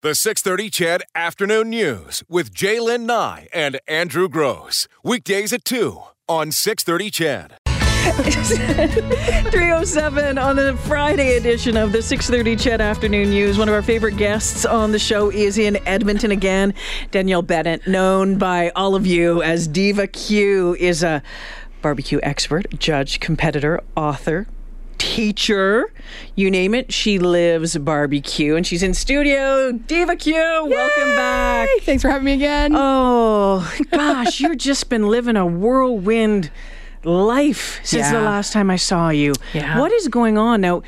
The 630 CHED Afternoon News with Jaylen Nye and Andrew Gross. Weekdays at 2 on 630 CHED. 307 on the Friday edition of the 630 CHED Afternoon News. One of our favorite guests on the show is in Edmonton again. Danielle Bennett, known by all of you as Diva Q, is a barbecue expert, judge, competitor, author, teacher, you name it. She lives barbecue and she's in studio. Diva Q, welcome back. Thanks for having me again. Oh, gosh, you've just been living a whirlwind life since the last time I saw you. Yeah. What is going on now?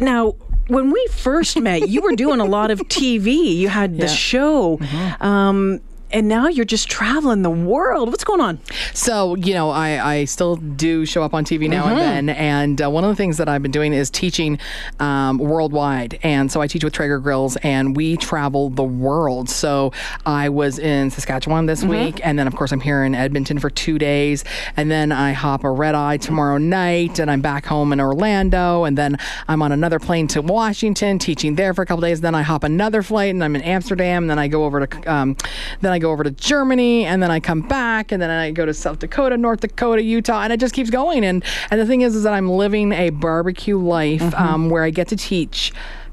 Now, when we first met, you were doing a lot of TV. You had the Yeah. show. Um, and now you're just traveling the world. What's going on? So, you know, I, I still do show up on TV now Mm-hmm. and then. And uh, one of the things that I've been doing is teaching um, worldwide. And so I teach with Traeger Grills and we travel the world. So I was in Saskatchewan this Mm-hmm. week. And then, of course, I'm here in Edmonton for two days. And then I hop a red eye tomorrow night and I'm back home in Orlando. And then I'm on another plane to Washington teaching there for a couple days. Then I hop another flight and I'm in Amsterdam. And then I go over to, um, then I go over to Germany and then I come back and then I go to South Dakota, North Dakota, Utah, and it just keeps going. And and the thing is, is that I'm living a barbecue life um, where I get to teach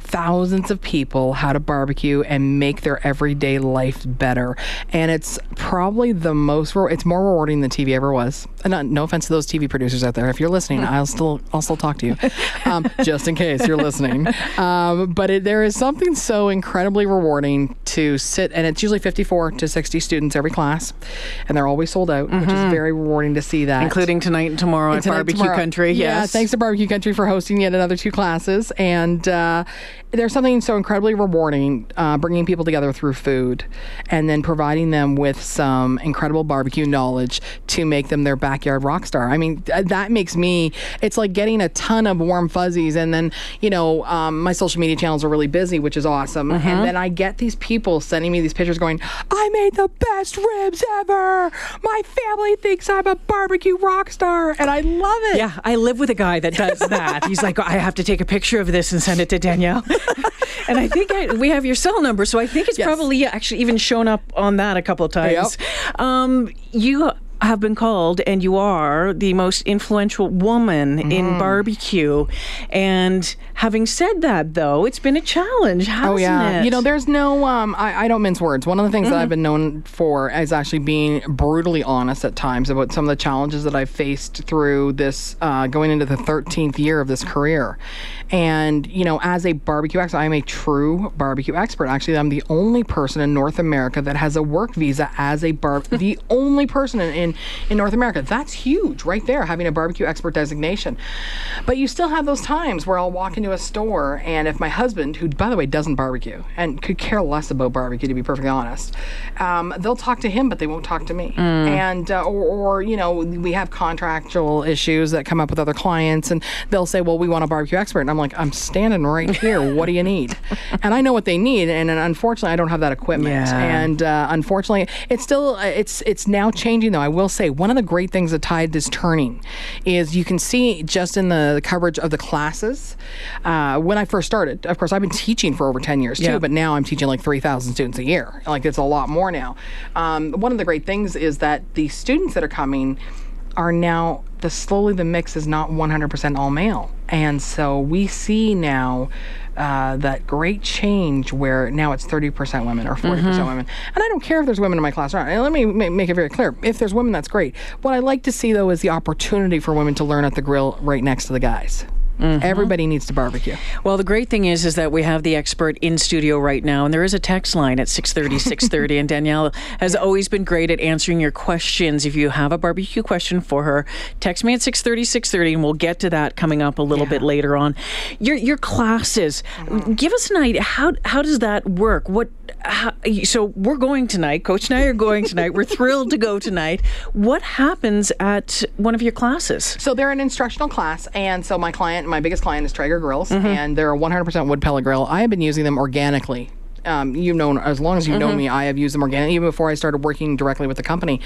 thousands of people how to barbecue and make their everyday life better. And it's probably the most it's more rewarding than TV ever was. And not, no offense to those TV producers out there. If you're listening, I'll still I'll still talk to you, um, just in case you're listening. Um, but it, there is something so incredibly rewarding to sit, and it's usually 54 to 60 students every class, and they're always sold out, which is very rewarding to see that. Including tonight and tomorrow at Tonight, Barbecue tomorrow. Country. Yeah, thanks to Barbecue Country for hosting yet another two classes. And uh, there's something so incredibly rewarding uh, bringing people together through food and then providing them with some incredible barbecue knowledge to make them their backyard rock star. I mean, th- that makes me, it's like getting a ton of warm fuzzies. And then, you know, um, my social media channels are really busy, which is awesome. Mm-hmm. And then I get these people sending me these pictures going, I made the best ribs ever. My family thinks I'm a barbecue rock star. And I love it. Yeah, I live with a guy that does that. He's like, I have to take a picture of this and send it to Danielle. and I think I, we have your cell number, so I think it's Yes. probably actually even shown up on that a couple of times. Um, you have been called, and you are the most influential woman in Mm-hmm. barbecue. And having said that, though, it's been a challenge, hasn't Oh yeah, it? you know, there's no. Um, I, I don't mince words. One of the things that I've been known for is actually being brutally honest at times about some of the challenges that I've faced through this, uh, going into the 13th year of this career. And you know, as a barbecue expert, I'm a true barbecue expert. Actually, I'm the only person in North America that has a work visa as a bar. the only person in, in in North America. That's huge, right there, having a barbecue expert designation. But you still have those times where I'll walk into a store and if my husband, who by the way doesn't barbecue and could care less about barbecue to be perfectly honest, um, they'll talk to him but they won't talk to me. And uh, or, or you know we have contractual issues that come up with other clients and they'll say, well, we want a barbecue expert, and I'm like, I'm standing right here. what do you need? And I know what they need, and, and unfortunately, I don't have that equipment. Yeah. And uh, unfortunately, it's still uh, it's it's now changing though. I will say one of the great things that tide is turning is you can see just in the coverage of the classes. Uh, when I first started, of course, I've been teaching for over ten years too, Yeah. but now I'm teaching like three thousand students a year. Like it's a lot more now. Um, one of the great things is that the students that are coming are now the slowly the mix is not 100% all male. And so we see now uh, that great change where now it's 30% women or 40% women. And i don't care if there's women in my class. Or not let me make it very clear. If there's women that's great. What i like to see though is the opportunity for women to learn at the grill right next to the guys Mm-hmm. everybody needs to barbecue Well, the great thing is, is that we have the expert in studio right now, and there is a text line at 630, 630, and Danielle has always been great at answering your questions. If you have a barbecue question for her, text me at 630, 630, and we'll get to that coming up a little bit later on. Your your classes, mm-hmm. give us an idea. How how does that work? What how, so we're going tonight. Coach and I are going tonight. We're thrilled to go tonight. What happens at one of your classes? So they're an instructional class, and so my client, my biggest client, is Traeger Grills, mm-hmm. and they're a 100% wood pellet grill. I have been using them organically Um, you've known as long as you've known me, I have used them organically even before I started working directly with the company.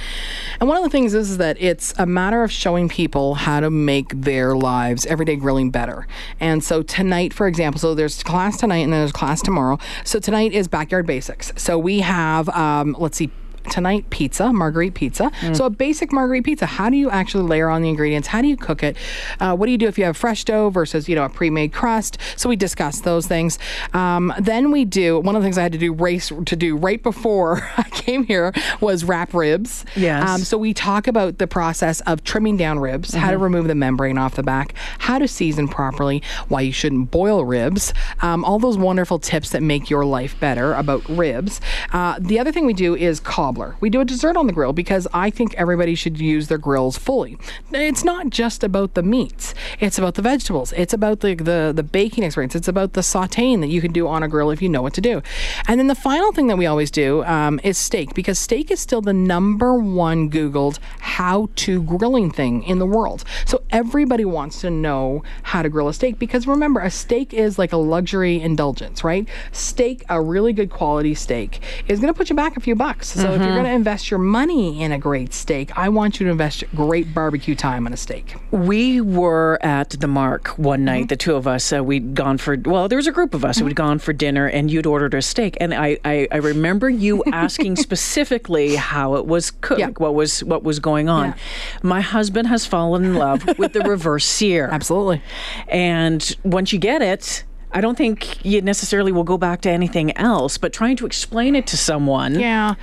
And one of the things is, is that it's a matter of showing people how to make their lives everyday grilling better. And so tonight, for example, so there's class tonight and then there's class tomorrow. So tonight is backyard basics. So we have, um, let's see, tonight pizza, margherita pizza. So a basic margherita pizza. How do you actually layer on the ingredients? How do you cook it? Uh, what do you do if you have fresh dough versus you know a pre-made crust? So we discuss those things. Um, then we do one of the things I had to do race to do right before I came here was wrap ribs. Yes. Um, so we talk about the process of trimming down ribs, how to remove the membrane off the back, how to season properly, why you shouldn't boil ribs, um, all those wonderful tips that make your life better about ribs. Uh, the other thing we do is cobbler. We do a dessert on the grill because I think everybody should use their grills fully. It's not just about the meats; it's about the vegetables. It's about the the, the baking experience. It's about the sautéing that you can do on a grill if you know what to do. And then the final thing that we always do um, is steak because steak is still the number one Googled how to grilling thing in the world. So everybody wants to know how to grill a steak because remember, a steak is like a luxury indulgence, right? Steak, a really good quality steak, is going to put you back a few bucks. So if you're mm-hmm. going to invest your money in a great steak, I want you to invest great barbecue time on a steak. We were at the Mark one mm-hmm. night, the two of us. Uh, we'd gone for, well, there was a group of us who'd mm-hmm. gone for dinner, and you'd ordered a steak. And I, I, I remember you asking specifically how it was cooked, Yeah. what was what was going on. Yeah. My husband has fallen in love with the reverse sear. Absolutely. And once you get it, I don't think you necessarily will go back to anything else, but trying to explain it to someone. Yeah,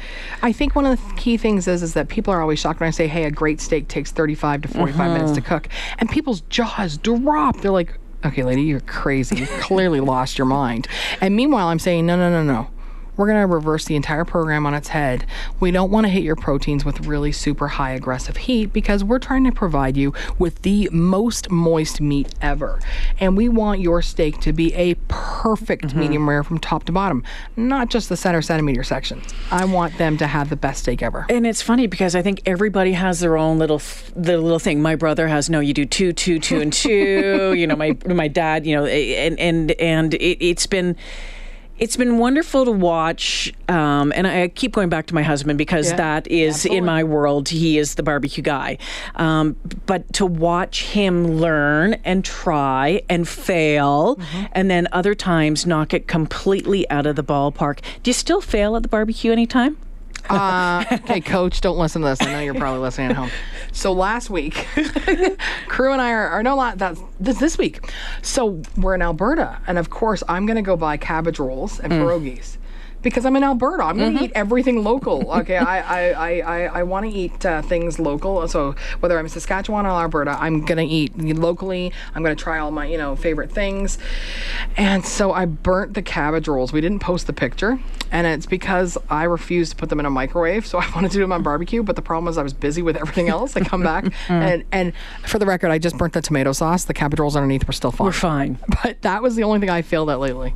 I think one of the key things is is that people are always shocked when I say, "Hey, a great steak takes 35 to 45 mm-hmm. minutes to cook," and people's jaws drop. They're like, "Okay, lady, you're crazy. You clearly lost your mind." And meanwhile, I'm saying, "No, no, no, no." We're going to reverse the entire program on its head. We don't want to hit your proteins with really super high aggressive heat because we're trying to provide you with the most moist meat ever. And we want your steak to be a perfect mm-hmm. medium rare from top to bottom, not just the center centimeter sections. I want them to have the best steak ever. And it's funny because I think everybody has their own little the little thing. My brother has no, you do two, two, two, and two. you know, my my dad, you know, and and and it, it's been. It's been wonderful to watch, um, and I keep going back to my husband because Yeah, that is absolutely. in my world. He is the barbecue guy, um, but to watch him learn and try and fail, Mm-hmm. and then other times knock it completely out of the ballpark. Do you still fail at the barbecue anytime? Uh, okay, coach, don't listen to this. I know you're probably listening at home. So last week, crew and I are, are no, not that's this this week. So we're in Alberta, and of course, I'm gonna go buy cabbage rolls and pierogies. Because I'm in Alberta, I'm going to eat everything local. Okay, I I, I, I, I want to eat uh, things local. So whether I'm in Saskatchewan or Alberta, I'm going to eat locally. I'm going to try all my you know favorite things. And so I burnt the cabbage rolls. We didn't post the picture, and it's because I refused to put them in a microwave. So I wanted to do them on barbecue, but the problem was I was busy with everything else. I come back and and for the record, I just burnt the tomato sauce. The cabbage rolls underneath were still fine. We're fine. But that was the only thing I failed at lately.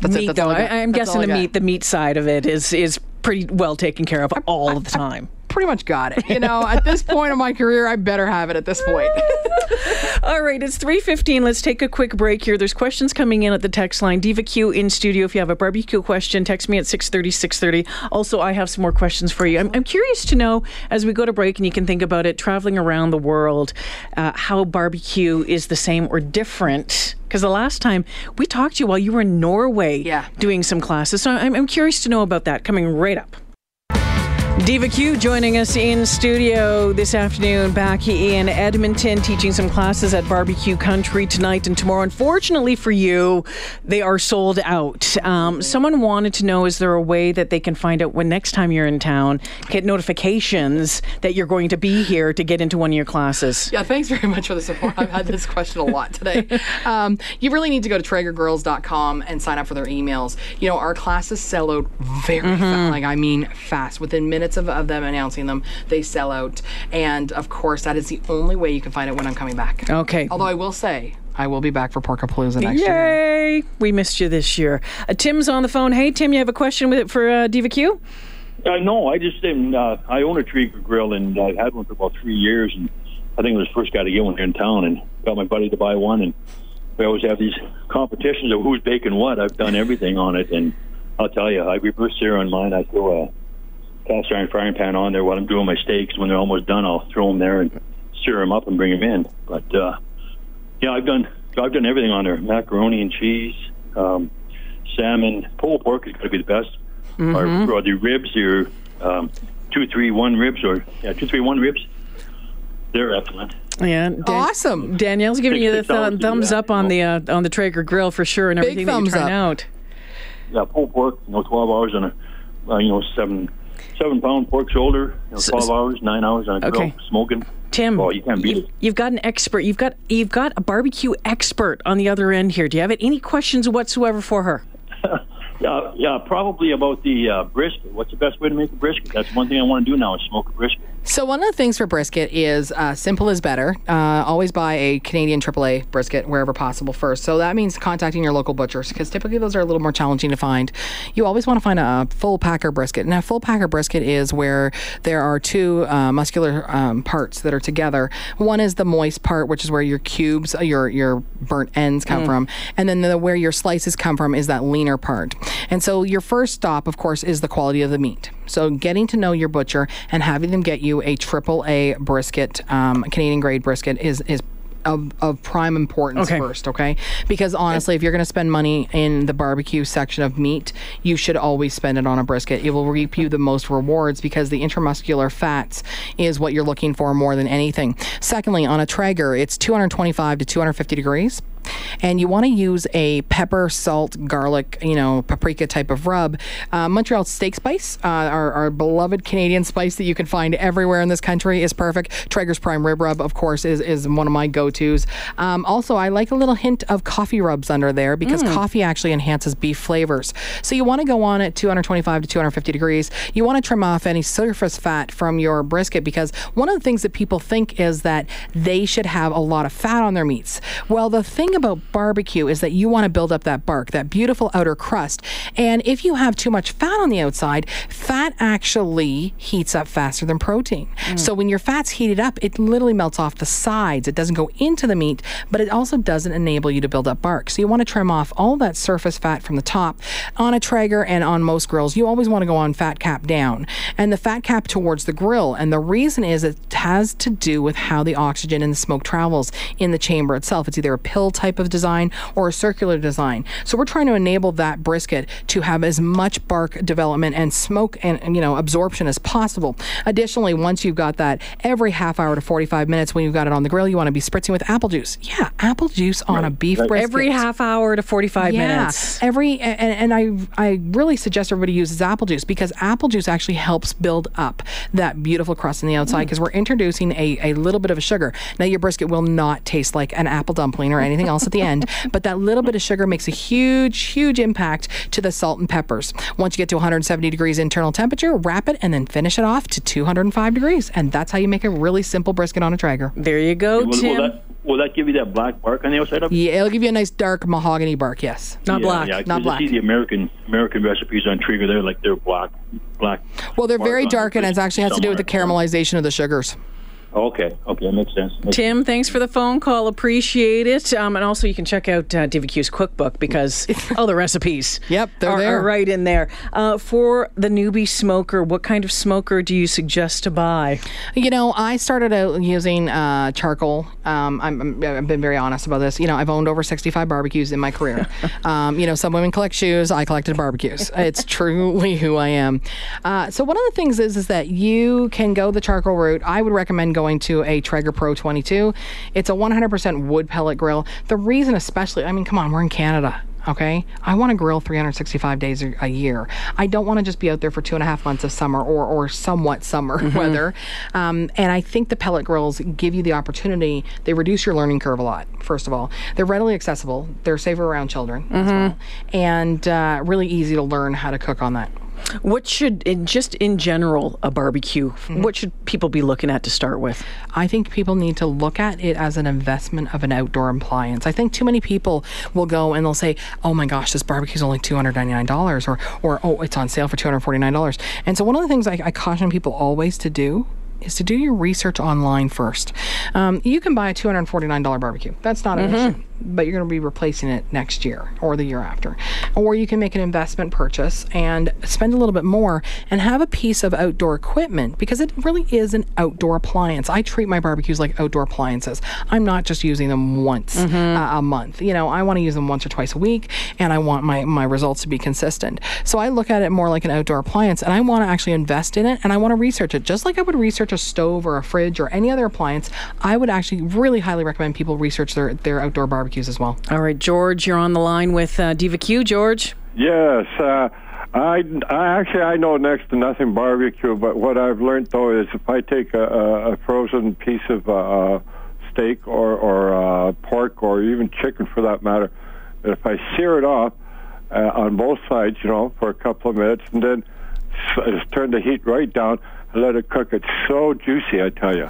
That's meat, it. That's though. I, I'm That's guessing the meat, the meat side of it is is pretty well taken care of all of the time. Pretty much got it. You know, at this point of my career, I better have it at this point. All right, it's 3:15. Let's take a quick break here. There's questions coming in at the text line. Diva Q in studio. If you have a barbecue question, text me at 6:30 6:30. Also, I have some more questions for you. I'm, I'm curious to know as we go to break and you can think about it traveling around the world, uh, how barbecue is the same or different. Because the last time we talked to you while you were in Norway Yeah. doing some classes. So I'm, I'm curious to know about that coming right up. Diva Q joining us in studio this afternoon back in Edmonton, teaching some classes at Barbecue Country tonight and tomorrow. Unfortunately for you, they are sold out. Um, someone wanted to know is there a way that they can find out when next time you're in town, get notifications that you're going to be here to get into one of your classes? Yeah, thanks very much for the support. I've had this question a lot today. Um, you really need to go to TraegerGrills.com and sign up for their emails. You know, our classes sell out very fast. Like, I mean, fast. Within minutes of, of them announcing them, they sell out. And of course, that is the only way you can find it when I'm coming back. Okay. Although I will say, I will be back for Porkapalooza next year. Yay! We missed you this year. Uh, Tim's on the phone. Hey, Tim, you have a question with it for uh, Diva Q? Uh, no, I just am. Uh, I own a Traeger grill, and I've had one for about three years. And I think I was the first guy to get one here in town, and got my buddy to buy one. And we always have these competitions of who's baking what. I've done everything on it, and I'll tell you, I reverse sear on mine. I throw a cast iron frying pan on there while I'm doing my steaks. When they're almost done, I'll throw them there and sear them up and bring them in. But uh, yeah, I've done I've done everything on there: macaroni and cheese, um, salmon, pulled pork is going to be the best. Or, or the ribs, your um, two three one ribs, or yeah, two three one ribs. They're excellent. Yeah, Dan- Awesome. Danielle's giving Six- you the th- thumbs up on the uh, on the Traeger grill for sure, and Big everything that thumbs you're trying up. out. Yeah, pulled pork. You know, twelve hours on a uh, you know seven seven pound pork shoulder. You know, So- twelve hours, nine hours on a grill, Okay. smoking. Tim, Oh, you can't beat you've, it. you've got an expert. You've got you've got a barbecue expert on the other end here. Do you have any questions whatsoever for her? Yeah, yeah, probably about the uh, brisket. What's the best way to make a brisket? That's one thing I want to do now is smoke a brisket. So one of the things for brisket is uh, simple is better. Uh, always buy a Canadian AAA brisket wherever possible first. So that means contacting your local butchers because typically those are a little more challenging to find. You always want to find a full packer brisket. Now full packer brisket is where there are two uh, muscular um, parts that are together. One is the moist part, which is where your cubes, uh, your your burnt ends come from, and then the, where your slices come from is that leaner part. And so your first stop, of course, is the quality of the meat. So getting to know your butcher and having them get you a triple A brisket, um, Canadian grade brisket, is is of, of prime importance Okay. first, okay? Because honestly, if you're going to spend money in the barbecue section of meat, you should always spend it on a brisket. It will reap you the most rewards because the intramuscular fats is what you're looking for more than anything. Secondly, on a Traeger, it's 225 to 250 degrees and you want to use a pepper, salt, garlic, you know, paprika type of rub. Uh, Montreal steak spice, uh, our, our beloved Canadian spice that you can find everywhere in this country, is perfect. Traeger's Prime Rib Rub, of course, is, is one of my go tos. Um, also, I like a little hint of coffee rubs under there because coffee actually enhances beef flavors. So you want to go on at 225 to 250 degrees. You want to trim off any surface fat from your brisket because one of the things that people think is that they should have a lot of fat on their meats. Well, the thing about barbecue is that you want to build up that bark, that beautiful outer crust. And if you have too much fat on the outside, fat actually heats up faster than protein. Mm. So when your fat's heated up, it literally melts off the sides. It doesn't go into the meat, but it also doesn't enable you to build up bark. So you want to trim off all that surface fat from the top. On a Traeger and on most grills, you always want to go on fat cap down and the fat cap towards the grill. And the reason is it has to do with how the oxygen and the smoke travels in the chamber itself. It's either a pill type of design or a circular design. So we're trying to enable that brisket to have as much bark development and smoke and and, you know absorption as possible. Additionally, once you've got that, every half hour to 45 minutes when you've got it on the grill, you want to be spritzing with apple juice. Yeah, apple juice on a beef brisket. Every half hour to 45 Yeah, minutes. every and, and I I really suggest everybody uses apple juice because apple juice actually helps build up that beautiful crust on the outside mm. because we're introducing a, a little bit of a sugar. Now your brisket will not taste like an apple dumpling or anything else at the end, but that little bit of sugar makes a huge huge impact to the salt and peppers. Once you get to 170 degrees internal temperature, wrap it and then finish it off to 205 degrees, and that's how you make a really simple brisket on a Traeger. There you go, Will, Tim. will that will that give you that black bark on the outside of it? Yeah, it'll give you a nice dark mahogany bark. Yes. Not yeah, black. Yeah, 'cause Not you see the American American recipes on Traeger. They're like they're black, black. Well, they're very dark, and it actually has to do with the caramelization of the sugars. Okay, okay, that makes sense. Makes Tim, thanks for the phone call. Appreciate it. Um, and also, you can check out uh, Diva Q's cookbook because all the recipes Yep, they're are, there. are right in there. Uh, for the newbie smoker, what kind of smoker do you suggest to buy? You know, I started out using uh, charcoal. Um, I'm, I'm, I've been very honest about this. You know, I've owned over 65 barbecues in my career. um, you know, some women collect shoes. I collected barbecues. It's truly who I am. Uh, so one of the things is is that you can go the charcoal route. I would recommend going to a Traeger Pro 22. It's a 100% wood pellet grill. The reason, especially, I mean, come on, we're in Canada. Okay, I want to grill 365 days a year. I don't want to just be out there for two and a half months of summer or, or somewhat summer weather. Um, and I think the pellet grills give you the opportunity. They reduce your learning curve a lot. First of all, they're readily accessible. They're safer around children as well, and uh, really easy to learn how to cook on that. What should, in, just in general, a barbecue, mm-hmm. what should people be looking at to start with? I think people need to look at it as an investment of an outdoor appliance. I think too many people will go and they'll say, "Oh my gosh, this barbecue's only two hundred ninety nine dollars," or "or oh, it's on sale for two hundred forty nine dollars." And so one of the things I, I caution people always to do is to do your research online first. Um, you can buy a $249 barbecue. That's not an issue. but you're going to be replacing it next year or the year after. Or you can make an investment purchase and spend a little bit more and have a piece of outdoor equipment because it really is an outdoor appliance. I treat my barbecues like outdoor appliances. I'm not just using them once uh, a month. You know, I want to use them once or twice a week and I want my, my results to be consistent. So I look at it more like an outdoor appliance and I want to actually invest in it and I want to research it just like I would research a stove or a fridge or any other appliance. I would actually really highly recommend people research their, their outdoor barbecues as well. All right, George, you're on the line with uh, Diva Q. George. Yes, uh, I, I actually I know next to nothing barbecue, but what I've learned though is if I take a, a, a frozen piece of uh, steak or or uh, pork or even chicken for that matter, if I sear it off uh, on both sides, you know, for a couple of minutes, and then s- turn the heat right down and let it cook, it's so juicy, I tell you.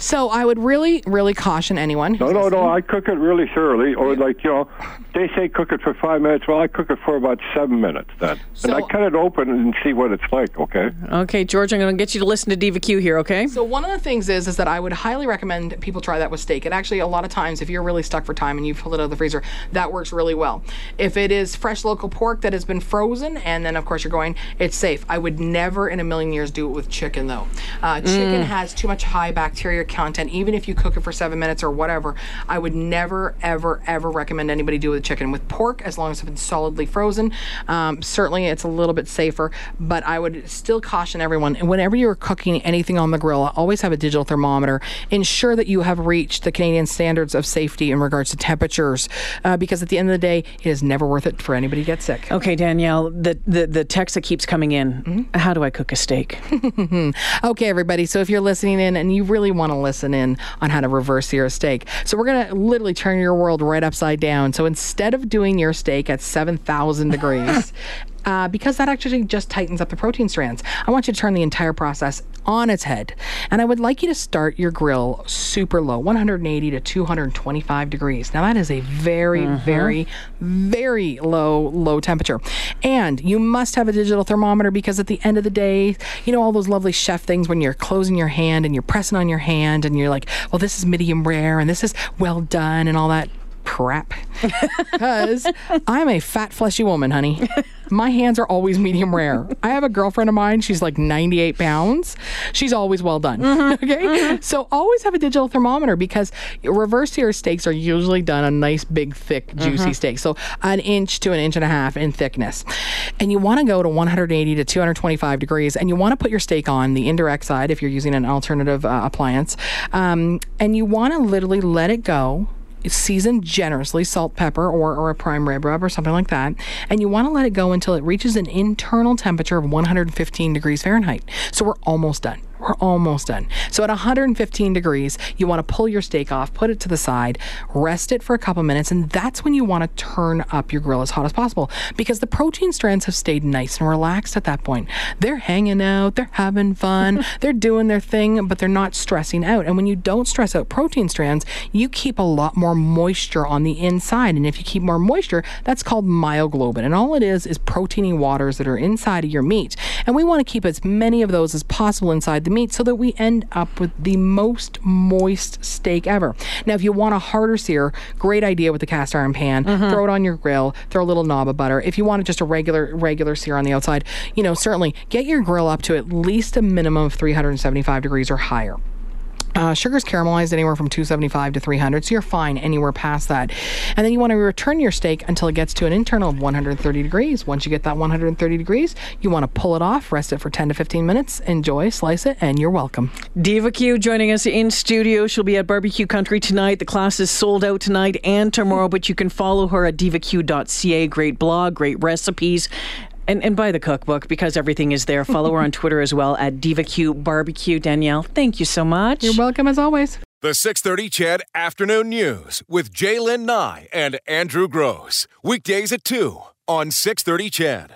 So I would really, really caution anyone. No, who's no, listening- no. I cook it really thoroughly, or like you know, they say cook it for five minutes. Well, I cook it for about seven minutes then, So- and I cut it open and see what it's like. Okay. Okay, George, I'm going to get you to listen to Diva Q here, okay? So one of the things is is that I would highly recommend people try that with steak. And actually, a lot of times, if you're really stuck for time and you pull it out of the freezer, that works really well. If it is fresh local pork that has been frozen, and then of course you're going, it's safe. I would never in a million years do it with chicken though. Uh, chicken has too much high bacteria content. Even if you cook it for seven minutes or whatever, I would never, ever, ever recommend anybody do it with chicken. With pork, as long as it's been solidly frozen, um, certainly it's a little bit safer. But I would still caution everyone whenever you're cooking anything on the grill, always have a digital thermometer. Ensure that you have reached the Canadian standards of safety in regards to temperatures, uh, because at the end of the day, it is never worth it for anybody to get sick. Okay, Danielle, the, the, the text that keeps coming in Mm-hmm. how do I cook a steak? Okay, everybody. So if you're listening in and you really want to listen in on how to reverse your steak, so we're gonna literally turn your world right upside down. So instead of doing your steak at 7,000 degrees. Uh, because that actually just tightens up the protein strands. I want you to turn the entire process on its head. And I would like you to start your grill super low, 180 to 225 degrees. Now, that is a very, very, very low, low temperature. And you must have a digital thermometer because at the end of the day, you know, all those lovely chef things when you're closing your hand and you're pressing on your hand and you're like, well, this is medium rare and this is well done and all that crap. Because I'm a fat, fleshy woman, honey. My hands are always medium rare. I have a girlfriend of mine. She's like 98 pounds. She's always well done. Okay. So always have a digital thermometer because reverse sear steaks are usually done on nice, big, thick, juicy steaks. So an inch to an inch and a half in thickness. And you want to go to 180 to 225 degrees and you want to put your steak on the indirect side if you're using an alternative uh, appliance. Um, and you want to literally let it go seasoned generously, salt, pepper, or, or a prime rib rub or something like that. And you want to let it go until it reaches an internal temperature of 115 degrees Fahrenheit. So we're almost done. We're almost done. So at 115 degrees, you want to pull your steak off, put it to the side, rest it for a couple minutes, and that's when you want to turn up your grill as hot as possible because the protein strands have stayed nice and relaxed at that point. They're hanging out, they're having fun, they're doing their thing, but they're not stressing out. And when you don't stress out protein strands, you keep a lot more moisture on the inside. And if you keep more moisture, that's called myoglobin. And all it is is proteiny waters that are inside of your meat. And we want to keep as many of those as possible inside the meat so that we end up with the most moist steak ever. Now, if you want a harder sear, great idea with the cast iron pan. Mm-hmm. Throw it on your grill, throw a little knob of butter. If you want just a regular regular sear on the outside, you know, certainly get your grill up to at least a minimum of 375 degrees or higher. Uh, sugar's caramelized anywhere from 275 to 300, so you're fine anywhere past that. And then you want to return your steak until it gets to an internal of 130 degrees. Once you get that 130 degrees, you want to pull it off, rest it for 10 to 15 minutes, enjoy, slice it, and you're welcome. Diva Q joining us in studio. She'll be at Barbecue Country tonight. The class is sold out tonight and tomorrow, but you can follow her at divaq.ca. Great blog, great recipes. And, and buy the cookbook because everything is there. Follow her on Twitter as well at DivaQ Barbecue. Danielle, thank you so much. You're welcome as always. The 630 CHED Afternoon News with Jaylen Nye and Andrew Gross. Weekdays at 2 on 630 CHED.